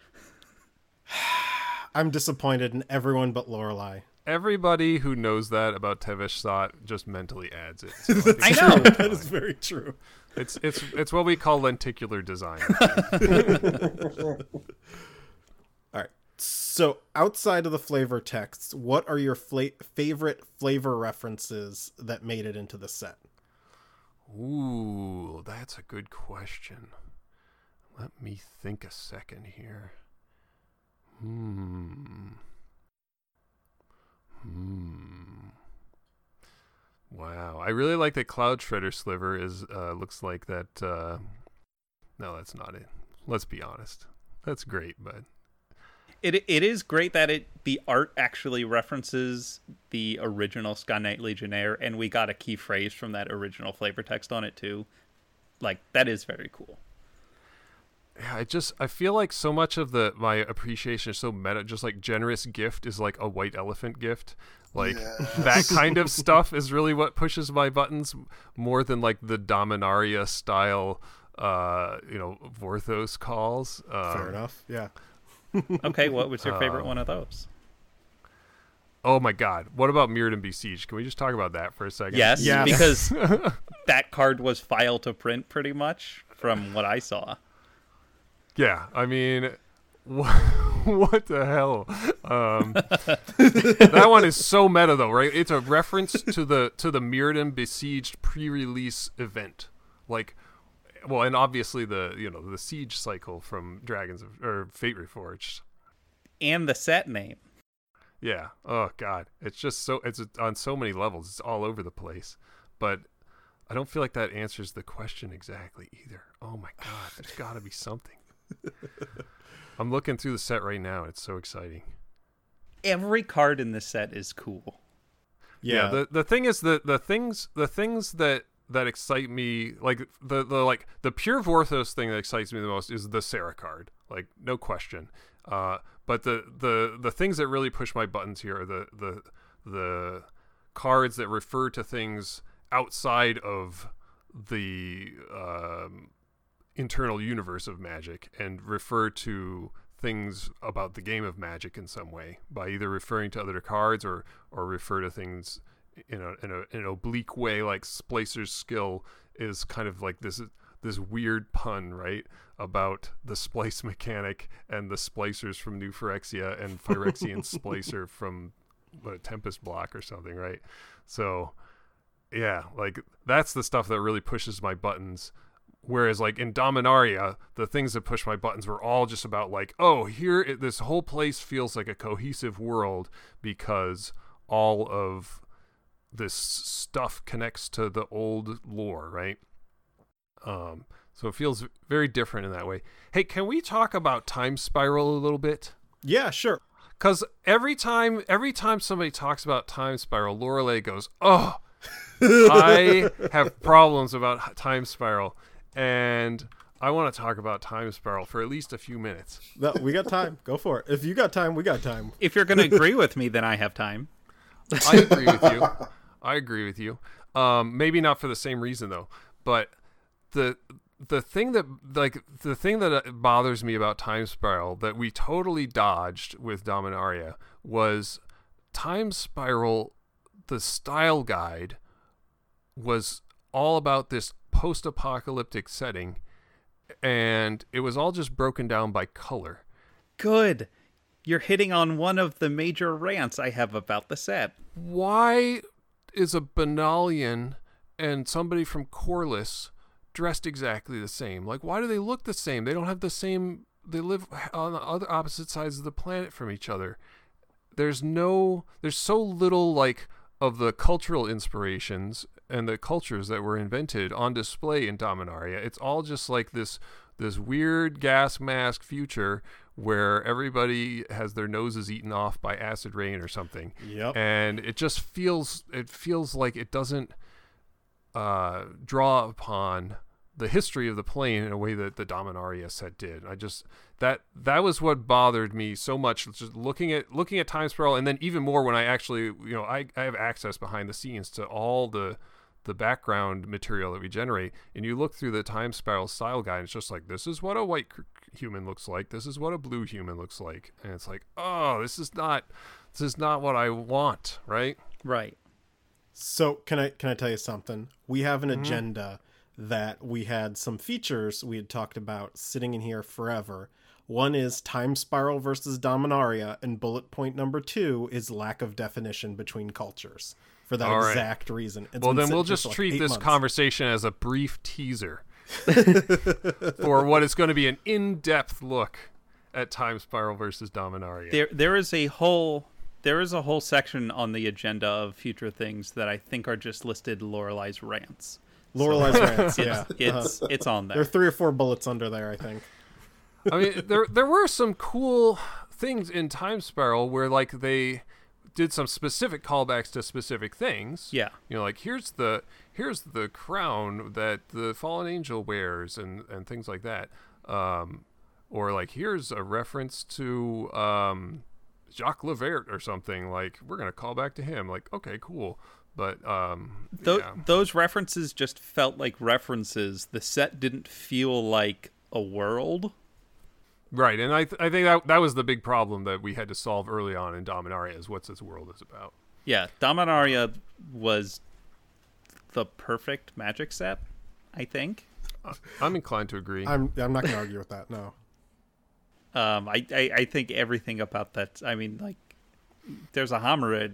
(sighs) I'm disappointed in everyone but Lorelai. Everybody who knows that about Tevesh Szat just mentally adds it. (laughs) So I I know. fine. that is very true. It's it's it's what we call lenticular design. (laughs) All right. So, outside of the flavor texts, what are your fla- favorite flavor references that made it into the set? Ooh, that's a good question. Let me think a second here. Hmm. Hmm. Wow, I really like that Cloudshredder sliver is uh, looks like that. Uh, no, that's not it. Let's be honest. That's great, but It it is great that it the art actually references the original Skyknight Legionnaire, and we got a key phrase from that original flavor text on it too. Like that is very cool. Yeah, I just I feel like so much of the my appreciation is so meta. Just like generous gift is like a white elephant gift. Like that (laughs) kind of stuff is really what pushes my buttons more than like the Dominaria style, uh, you know, Vorthos calls. Um, Fair enough. Yeah. (laughs) Okay, what was your favorite one of those? Oh my God! What about Mirrodin Besieged? Can we just talk about that for a second? Yes, Yes. because (laughs) that card was file to print pretty much from what I saw. Yeah, I mean, what, (laughs) what the hell? Um, (laughs) that one is so meta, though, right? It's a reference to the to the Mirrodin Besieged pre-release event, like, well, and obviously the you know the siege cycle from Dragons of or Fate Reforged. And the set name. Yeah. Oh God, it's just so it's on so many levels. It's all over the place, but. I don't feel like that answers the question exactly either. Oh my god, there's got to be something. (laughs) I'm looking through the set right now. It's so exciting. Every card in this set is cool. Yeah. the the thing is the the things the things that that excite me like the the like the pure Vorthos thing that excites me the most is the Serra card. Like no question. Uh but the the the things that really push my buttons here are the the the cards that refer to things outside of the um internal universe of magic and refer to things about the game of magic in some way by either referring to other cards or or refer to things in a in, a, in an oblique way like Splicer's skill is kind of like this this weird pun right about the splice (laughs) mechanic and the splicers from New Phyrexia and Phyrexian (laughs) splicer from what, Tempest block or something right? So yeah like that's the stuff that really pushes my buttons Whereas, like in Dominaria, the things that push my buttons were all just about like, oh, here it, this whole place feels like a cohesive world because all of this stuff connects to the old lore, right? Um, so it feels very different in that way. Hey, can we talk about Time Spiral a little bit? yeah, sure. Because every time, every time somebody talks about Time Spiral, Lorelei goes, "Oh, I (laughs) have problems about Time Spiral," and I want to talk about Time Spiral for at least a few minutes. No, we got time. Go for it. If you got time, we got time. If you're going to agree with me, then I have time. I agree with you. I agree with you. Um, maybe not for the same reason though, but the the thing that like the thing that bothers me about Time Spiral that we totally dodged with Dominaria was Time Spiral. The style guide was all about this post-apocalyptic setting, and it was all just broken down by color. Good. You're hitting on one of the major rants I have about the set. Why is a Banalian and somebody from Corliss dressed exactly the same? Like, why do they look the same? They don't have the same. They live on the other opposite sides of the planet from each other. There's no. There's so little like of the cultural inspirations and the cultures that were invented on display in Dominaria. It's all just like this this weird gas mask future where everybody has their noses eaten off by acid rain or something. Yep. And it just feels it feels like it doesn't uh, draw upon the history of the plane in a way that the Dominaria set did. I just that that was what bothered me so much. Just looking at looking at Time Spiral, and then even more when I actually you know I, I have access behind the scenes to all the the background material that we generate, and you look through the Time Spiral style guide, and it's just like this is what a white human looks like. This is what a blue human looks like, and it's like oh this is not this is not what I want, right? Right. So can I can I tell you something? We have an Mm-hmm. agenda that we had some features we had talked about sitting in here forever. One is time spiral versus dominaria, and bullet point number two is lack of definition between cultures for that All right. exact reason. It's Well, then we'll just like treat this months. conversation as a brief teaser (laughs) for what is going to be an in-depth look at Time Spiral versus Dominaria. There there is a whole there is a whole section on the agenda of future things that I think are just listed Lorelai's rants. Lorelai's (laughs) rants. Yeah, It's Uh-huh. it's on there There are three or four bullets under there. I think. I mean, there there were some cool things in Time Spiral where like they did some specific callbacks to specific things. Yeah. You know, like here's the here's the crown that the fallen angel wears and and things like that. Um or like here's a reference to um Jacques le Vert or something like we're going to call back to him like okay, cool. But um Tho- yeah. Those references just felt like references. The set didn't feel like a world. Right, and I th- I think that that was the big problem that we had to solve early on in Dominaria is what's this world is about. Yeah, Dominaria was the perfect magic set, I think. I'm inclined to agree. I'm I'm not going to argue with that. No. Um, I, I, I think everything about that. I mean, like, there's a Homerid.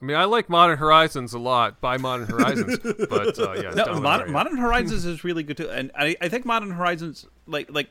I mean, I like Modern Horizons a lot. Buy Modern Horizons, (laughs) but uh, yeah, No, Dominaria. Modern, Modern Horizons is really good too, and I, I think Modern Horizons, like like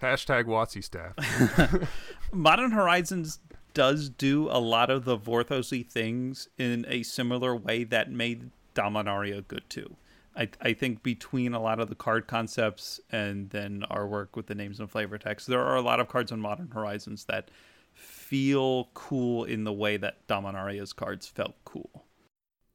hashtag Watsy staff. (laughs) Modern Horizons does do a lot of the Vorthosy things in a similar way that made Dominaria good too. I, I think between a lot of the card concepts and then our work with the names and flavor text, there are a lot of cards on Modern Horizons that feel cool in the way that Dominaria's cards felt cool.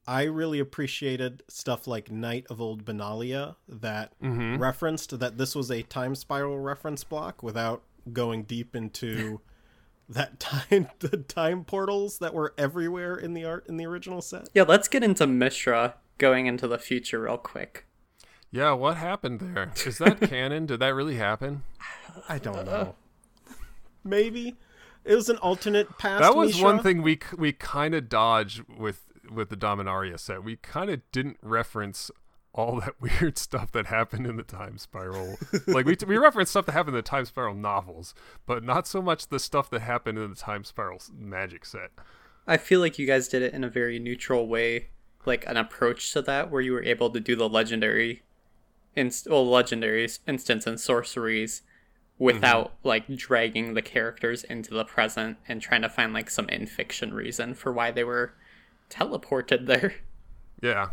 I really appreciated stuff like Knight of Old Benalia that Mm-hmm. referenced that this was a time spiral reference block without going deep into (laughs) that time (laughs) the time portals that were everywhere in the art in the original set. Yeah, let's get into Mishra going into the future real quick. Yeah, what happened there? Is that (laughs) canon? Did that really happen? I don't know. Maybe it was an alternate past. That was one thing we we kind of dodged with with the Dominaria set. We kind of didn't reference all that (laughs) weird stuff that happened in the Time Spiral. like we we referenced stuff that happened in the Time Spiral novels, but not so much the stuff that happened in the Time Spiral magic set. I feel like you guys did it in a very neutral way, like an approach to that, where you were able to do the legendary, inst- well, legendaries, instants, and sorceries without mm-hmm. like dragging the characters into the present and trying to find like some in fiction reason for why they were teleported there. Yeah.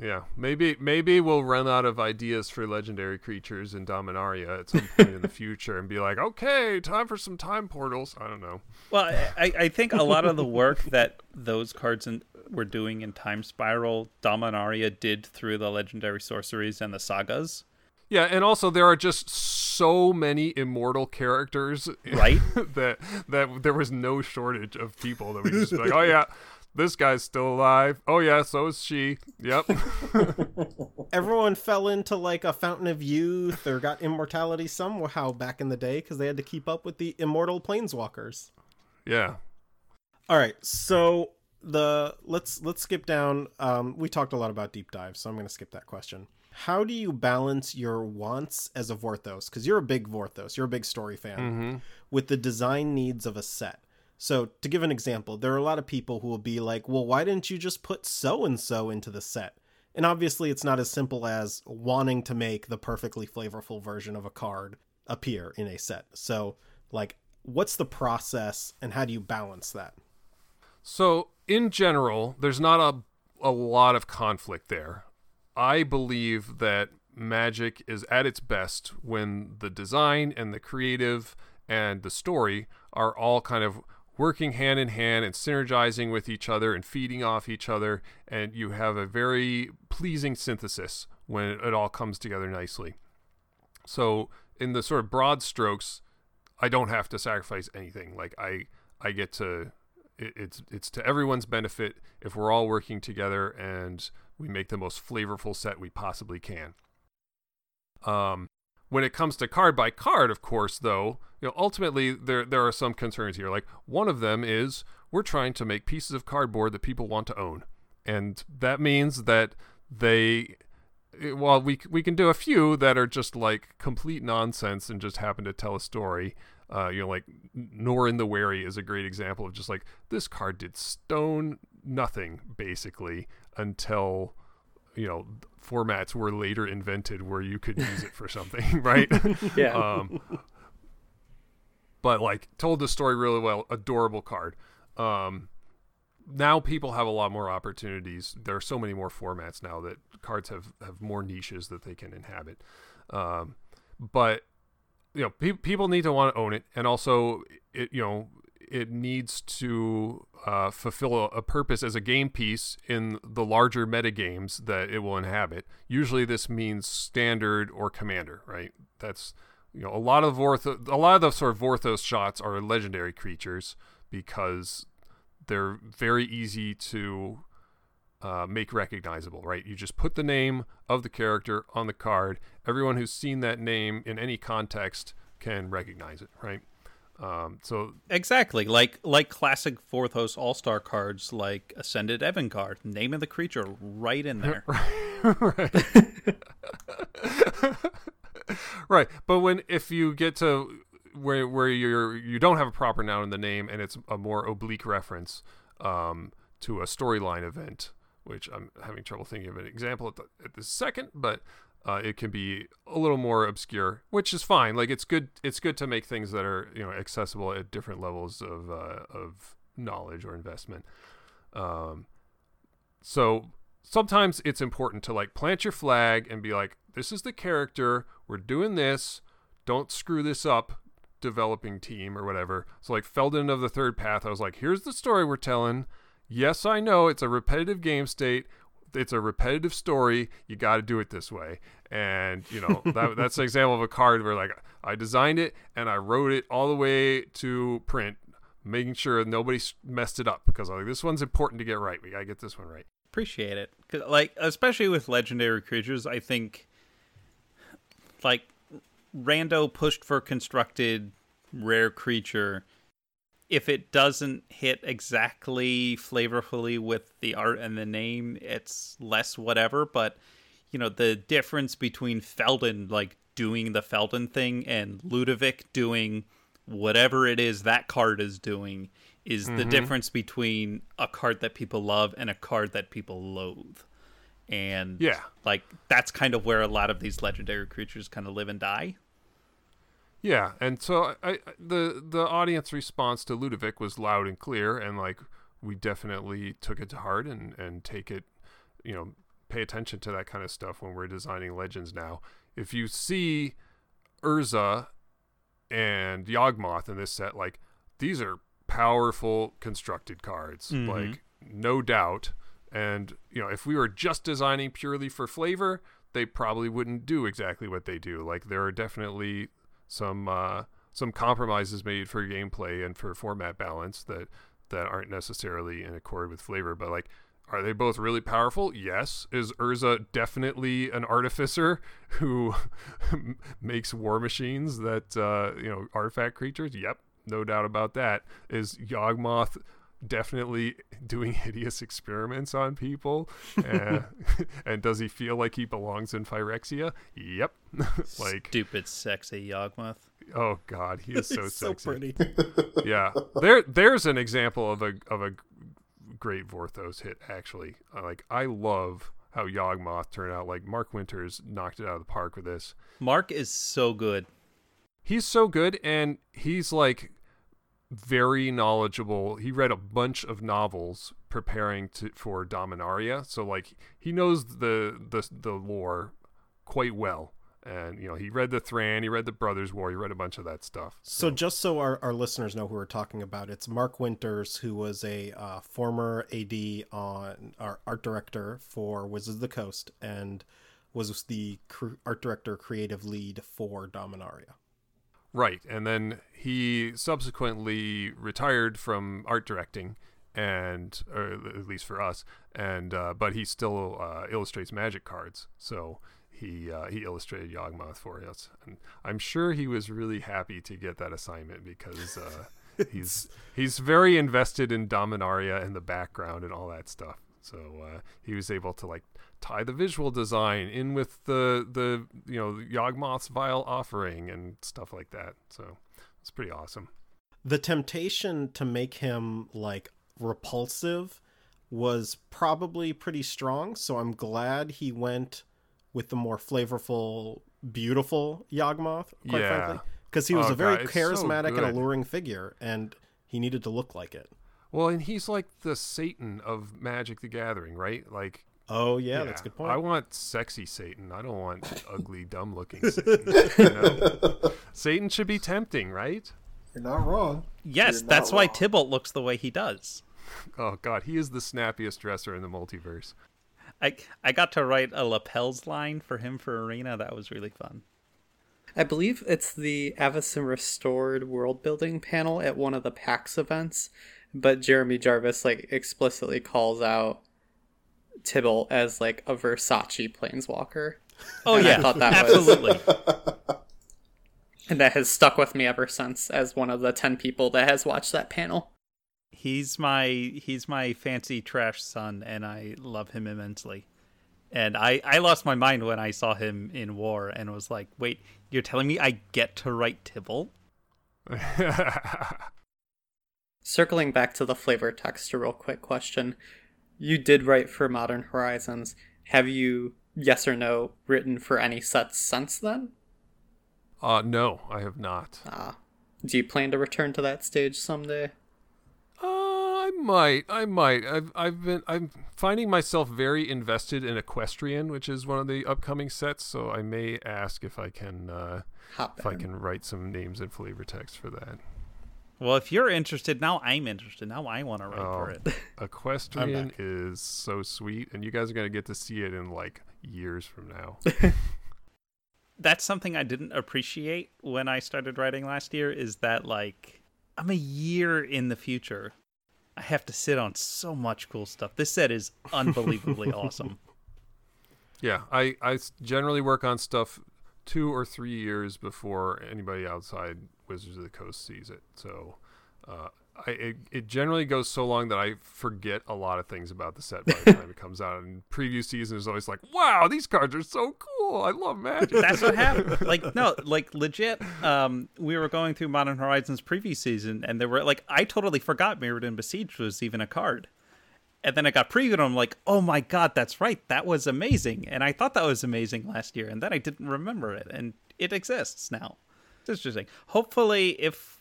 Yeah, maybe maybe we'll run out of ideas for legendary creatures in Dominaria at some point in the (laughs) future and be like, okay, time for some time portals. I don't know. Well, I, I think a lot of the (laughs) work that those cards in, were doing in Time Spiral, Dominaria did through the legendary sorceries and the sagas. Yeah, and also there are just so many immortal characters, Right? (laughs) that that there was no shortage of people that we just be like, oh yeah, this guy's still alive. Oh yeah, so is she. Yep. (laughs) Everyone fell into like a fountain of youth or got immortality somehow back in the day because they had to keep up with the immortal planeswalkers. yeah. All right, so the let's let's skip down. Um, we talked a lot about deep dive, so I'm going to skip that question. How do you balance your wants as a Vorthos? Because you're a big Vorthos, you're a big story fan, Mm-hmm. with the design needs of a set. So, to give an example, there are a lot of people who will be like, "Well, why didn't you just put so and so into the set?" And obviously, it's not as simple as wanting to make the perfectly flavorful version of a card appear in a set. So, like, what's the process, and how do you balance that? So, in general, there's not a, a lot of conflict there. I believe that Magic is at its best when the design and the creative and the story are all kind of working hand in hand and synergizing with each other and feeding off each other, and you have a very pleasing synthesis when it all comes together nicely. So, in the sort of broad strokes, I don't have to sacrifice anything. Like I, I get to it, it's it's to everyone's benefit if we're all working together and we make the most flavorful set we possibly can. Um, when it comes to card by card, of course, though, you know, ultimately there there are some concerns here. Like one of them is we're trying to make pieces of cardboard that people want to own, and that means that they while we we can do a few that are just like complete nonsense and just happen to tell a story. Uh, you know, like Norin the Wary is a great example of just like this card did stone nothing basically until you know formats were later invented where you could use it for something, (laughs) right? (laughs) Yeah. um, but like told the story really well. Adorable card. Um, now people have a lot more opportunities. There are so many more formats now that cards have have more niches that they can inhabit. Um, but you know, pe- people need to want to own it, and also it you know it needs to uh, fulfill a, a purpose as a game piece in the larger meta games that it will inhabit. Usually, this means standard or commander, right? That's you know a lot of Vorthos, a lot of the sort of Vorthos shots are legendary creatures because they're very easy to uh, make recognizable, right? You just put the name of the character on the card. Everyone who's seen that name in any context can recognize it, right? Um, so Exactly, like like classic Vorthos All Star cards, like Ascended Evan card, name of the creature right in there. (laughs) right. right. (laughs) But when if you get to where where you're you don't have a proper noun in the name and it's a more oblique reference um, to a storyline event, which I'm having trouble thinking of an example at the at the second, but uh, it can be a little more obscure, which is fine. Like it's good it's good to make things that are you know accessible at different levels of uh, of knowledge or investment. Um, so sometimes it's important to like plant your flag and be like, this is the character. We're doing this. Don't screw this up, developing team or whatever. So like Feldon of the Third Path, I was like, here's the story we're telling. Yes, I know it's a repetitive game state. It's a repetitive story. You got to do it this way. And you know (laughs) that, that's an example of a card where like I designed it and I wrote it all the way to print, making sure nobody messed it up because I was like this one's important to get right. We gotta get this one right. Appreciate it, like especially with legendary creatures. I think like Rando pushed for constructed rare creature. If it doesn't hit exactly flavorfully with the art and the name, it's less whatever. But you know the difference between Feldon like doing the Feldon thing and Ludevic doing whatever it is that card is doing is the mm-hmm. difference between a card that people love and a card that people loathe. And Yeah. like that's kind of where a lot of these legendary creatures kind of live and die. Yeah, and so I, I the the audience response to Ludevic was loud and clear, and like we definitely took it to heart and and take it, you know, pay attention to that kind of stuff when we're designing legends now. If you see Urza and Yawgmoth in this set, like these are powerful constructed cards, Mhm. like no doubt. And you know, if we were just designing purely for flavor, they probably wouldn't do exactly what they do. Like there are definitely some uh, some compromises made for gameplay and for format balance that that aren't necessarily in accord with flavor. But like, are they both really powerful? Yes. Is Urza definitely an artificer (laughs) who (laughs) makes war machines that uh, you know artifact creatures? Yep, no doubt about that. Is Yawgmoth definitely doing (laughs) hideous experiments on people? and, (laughs) and does he feel like he belongs in Phyrexia? Yep. (laughs) like Stupid, sexy Yawgmoth. Oh God, he is so He's so sexy. pretty. yeah, there there's an example of a of a great Vorthos hit. Actually, like I love how Yawgmoth turned out. Like Mark Winters knocked it out of the park with this. Mark is so good. He's so good, and he's like very knowledgeable. He read a bunch of novels preparing to for Dominaria, so like he knows the the the lore quite well. And you know, he read the Thran, he read the Brothers' War, he read a bunch of that stuff. So just so our, our listeners know who we're talking about, it's Mark Winters, who was a uh, former AD on our art director for Wizards of the Coast and was the cr- art director creative lead for Dominaria. Right, and then he subsequently retired from art directing, and or at least for us, and uh, but he still uh, illustrates Magic cards. So he uh, he illustrated Yawgmoth for us, and I'm sure he was really happy to get that assignment because uh, (laughs) he's he's very invested in Dominaria and the background and all that stuff. So uh, he was able to like tie the visual design in with the the you know Yawgmoth's vile offering and stuff like that. So it's pretty awesome. The temptation to make him like repulsive was probably pretty strong, so I'm glad he went with the more flavorful, beautiful Yawgmoth, quite Yeah. frankly. Because he was Oh, a very God, it's so charismatic and alluring figure, and he needed to look like it. Well, and he's like the Satan of Magic the Gathering, right? Like Oh yeah, that's a good point. I want sexy Satan. I don't want (laughs) ugly, dumb looking Satan. you know? (laughs) Satan should be tempting, right? You're not wrong. Yes, You're that's not why wrong. Tibalt looks the way he does. Oh god, he is the snappiest dresser in the multiverse. I I got to write a lapels line for him for Arena. That was really fun. I believe it's the Avacyn Restored world building panel at one of the PAX events, but Jeremy Jarvis like explicitly calls out Tibalt as like a Versace planeswalker. Oh And I yeah, thought that was- absolutely. (laughs) And that has stuck with me ever since as one of the 10 people that has watched that panel. he's my he's my fancy trash son, and I love him immensely. And I I lost my mind when I saw him in War, and was like, wait, you're telling me I get to write Tibalt? (laughs) Circling back to the flavor text, a real quick question. You did write for Modern Horizons. Have you, yes or no, written for any sets since then? uh no, I have not. Ah. Do you plan to return to that stage someday? Uh, I might. I might. I've I've been I'm finding myself very invested in Equestrian, which is one of the upcoming sets. So I may ask if I can uh, Hop if I can write some names and flavor text for that. Well, if you're interested, now I'm interested. Now I want to write for Oh. it. (laughs) Equestrian is so sweet, and you guys are gonna get to see it in like years from now. (laughs) That's something I didn't appreciate when I started writing last year. Is that like I'm a year in the future. I have to sit on so much cool stuff. This set is (laughs) unbelievably awesome. Yeah, I, I generally work on stuff two or three years before anybody outside Wizards of the Coast sees it. So uh, I, it, it generally goes so long that I forget a lot of things about the set by the time it comes out. And preview season is always like, wow, these cards are so cool. I love Magic. That's what happened. Like no, like legit. Um, we were going through Modern Horizons preview season, and there were like I totally forgot Mirrodin Besieged was even a card. And then I got previewed, and I'm like, oh my god, that's right, that was amazing. And I thought that was amazing last year, and then I didn't remember it, and it exists now. It's interesting. Hopefully, if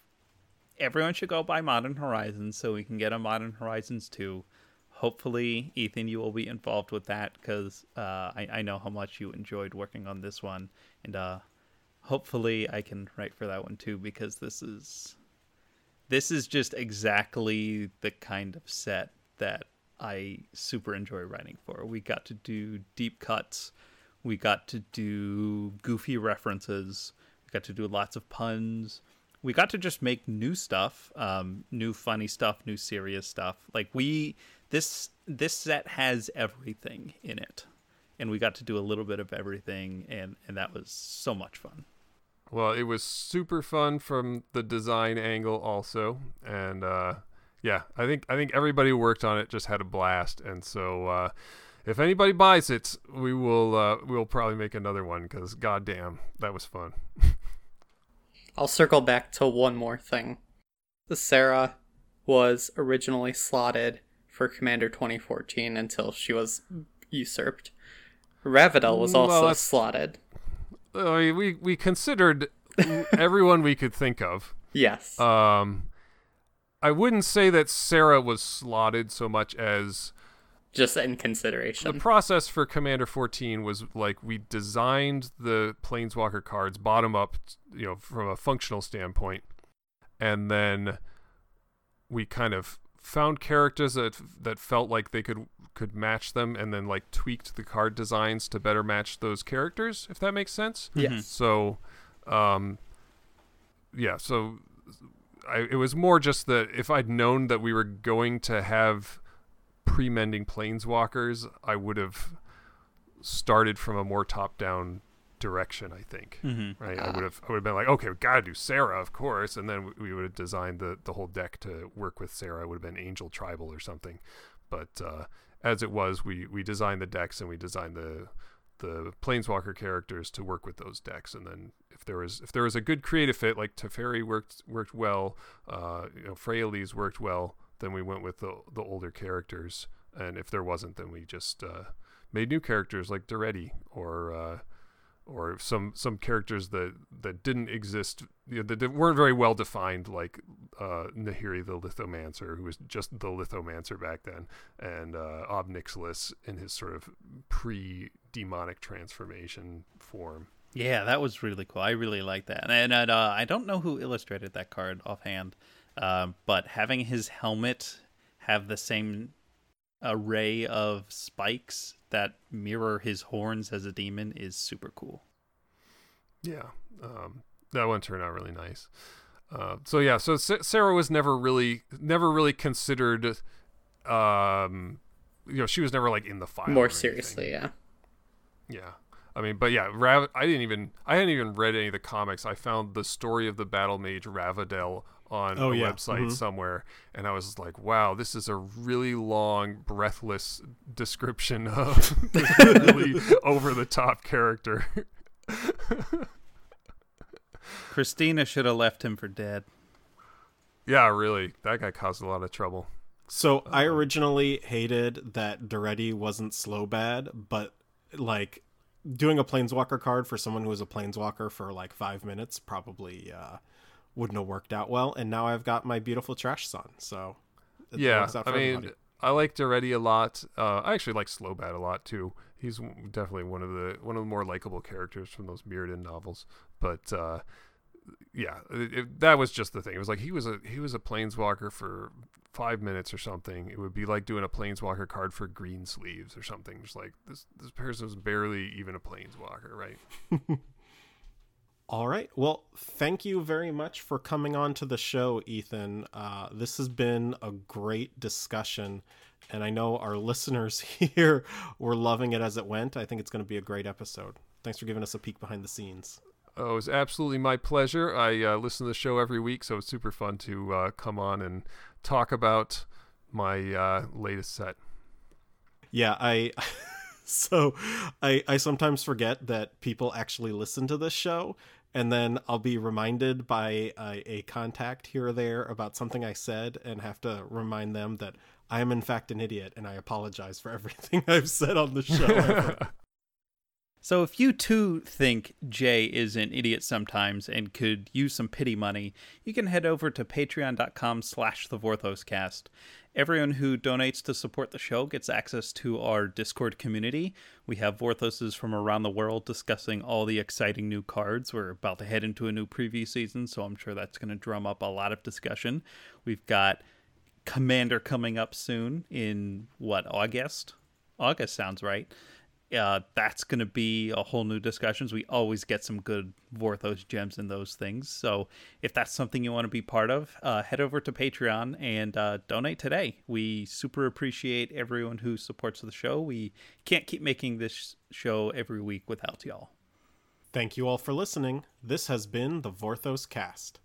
everyone should go buy Modern Horizons, so we can get a Modern Horizons 2. Hopefully, Ethan, you will be involved with that because uh, I, I know how much you enjoyed working on this one, and uh, hopefully, I can write for that one too because this is this is just exactly the kind of set that I super enjoy writing for. We got to do deep cuts, we got to do goofy references, we got to do lots of puns. We got to just make new stuff, um, new funny stuff, new serious stuff. Like we this this set has everything in it, and we got to do a little bit of everything, and and that was so much fun. Well, it was super fun from the design angle also, and uh, yeah, I think I think everybody who worked on it just had a blast, and so uh, if anybody buys it, we will uh, we'll probably make another one because goddamn, that was fun. (laughs) I'll circle back to one more thing. The Serra was originally slotted for Commander 2014 until she was usurped. Ravidel was also that's- slotted. Uh, we we considered (laughs) everyone we could think of. Yes. Um, I wouldn't say that Serra was slotted so much as just in consideration. the process for Commander 14 was like we designed the Planeswalker cards bottom up, you know, from a functional standpoint, and then we kind of found characters that that felt like they could could match them, and then like tweaked the card designs to better match those characters, if that makes sense. yes. So, um, yeah. So, I, it was more just that if I'd known that we were going to have pre-mending planeswalkers, I would have started from a more top-down direction. I think. Mm-hmm. Right. I would have. I would have been like, okay, we gotta do Serra, of course, and then we- we would have designed the the whole deck to work with Serra. It would have been Angel Tribal or something. But uh, as it was, we we designed the decks and we designed the the planeswalker characters to work with those decks. And then if there was if there was a good creative fit like Teferi worked worked well uh you know Freyalise worked well then we went with the the older characters. And if there wasn't then we just uh made new characters like Daretti or uh or some some characters that that didn't exist you know, that, weren't very well defined like uh Nahiri the Lithomancer who was just the Lithomancer back then and uh Ob Nixilis in his sort of pre demonic transformation form Yeah, that was really cool. I really like that. And, and uh, I don't know who illustrated that card offhand, um, but having his helmet have the same array of spikes that mirror his horns as a demon is super cool. Yeah, um, that one turned out really nice. Uh, so yeah, so Sa- Serra was never really, never really considered. Um, you know, she was never like in the file. or More anything. seriously, yeah. Yeah, I mean, but yeah, Rav- I didn't even, I hadn't even read any of the comics. I found the story of the battle mage Ravidel on Oh, a yeah. website Mhm. somewhere, and I was like, wow, this is a really long, breathless description of (laughs) this really (laughs) over the top character. Christina should have left him for dead. Yeah, really. That guy caused a lot of trouble. So I originally hated that Daretti wasn't Slobad, but like doing a planeswalker card for someone who was a planeswalker for like five minutes probably uh, wouldn't have worked out well. And now I've got my beautiful trash son, so yeah, I for mean, everybody. I liked Daretti a lot. Uh, I actually like Slobad a lot too. He's definitely one of the one of the more likable characters from those Mirrodin novels. But uh, yeah, it, it- that was just the thing. It was like he was a he was a planeswalker for five minutes or something. It would be like doing a planeswalker card for Greensleeves or something. Just like this this person was barely even a planeswalker, right? (laughs) All right. Well, thank you very much for coming on to the show, Ethan. Uh, this has been a great discussion, and I know our (laughs) listeners here were loving it as it went. I think it's going to be a great episode. Thanks for giving us a peek behind the scenes. Oh, it was absolutely my pleasure. I uh, listen to the show every week, so it's super fun to uh, come on and talk about my uh, latest set. Yeah, I. (laughs) so I I sometimes forget that people actually listen to this show, and then I'll be reminded by a, a contact here or there about something I said, and have to remind them that I am in fact an idiot, and I apologize for (laughs) everything I've said on the show. (laughs) So if you too think Jay is an idiot sometimes and could use some pity money, you can head over to patreon.com slash the Vorthoscast. Everyone who donates to support the show gets access to our Discord community. We have Vorthoses from around the world discussing all the exciting new cards. We're about to head into a new preview season, so I'm sure that's going to drum up a lot of discussion. We've got Commander coming up soon in what, August? August sounds right uh, that's going to be a whole new discussions. We always get some good Vorthos gems in those things. So if that's something you want to be part of, uh, head over to Patreon and uh, donate today. We super appreciate everyone who supports the show. We can't keep making this show every week without y'all. Thank you all for listening. This has been the Vorthos Cast.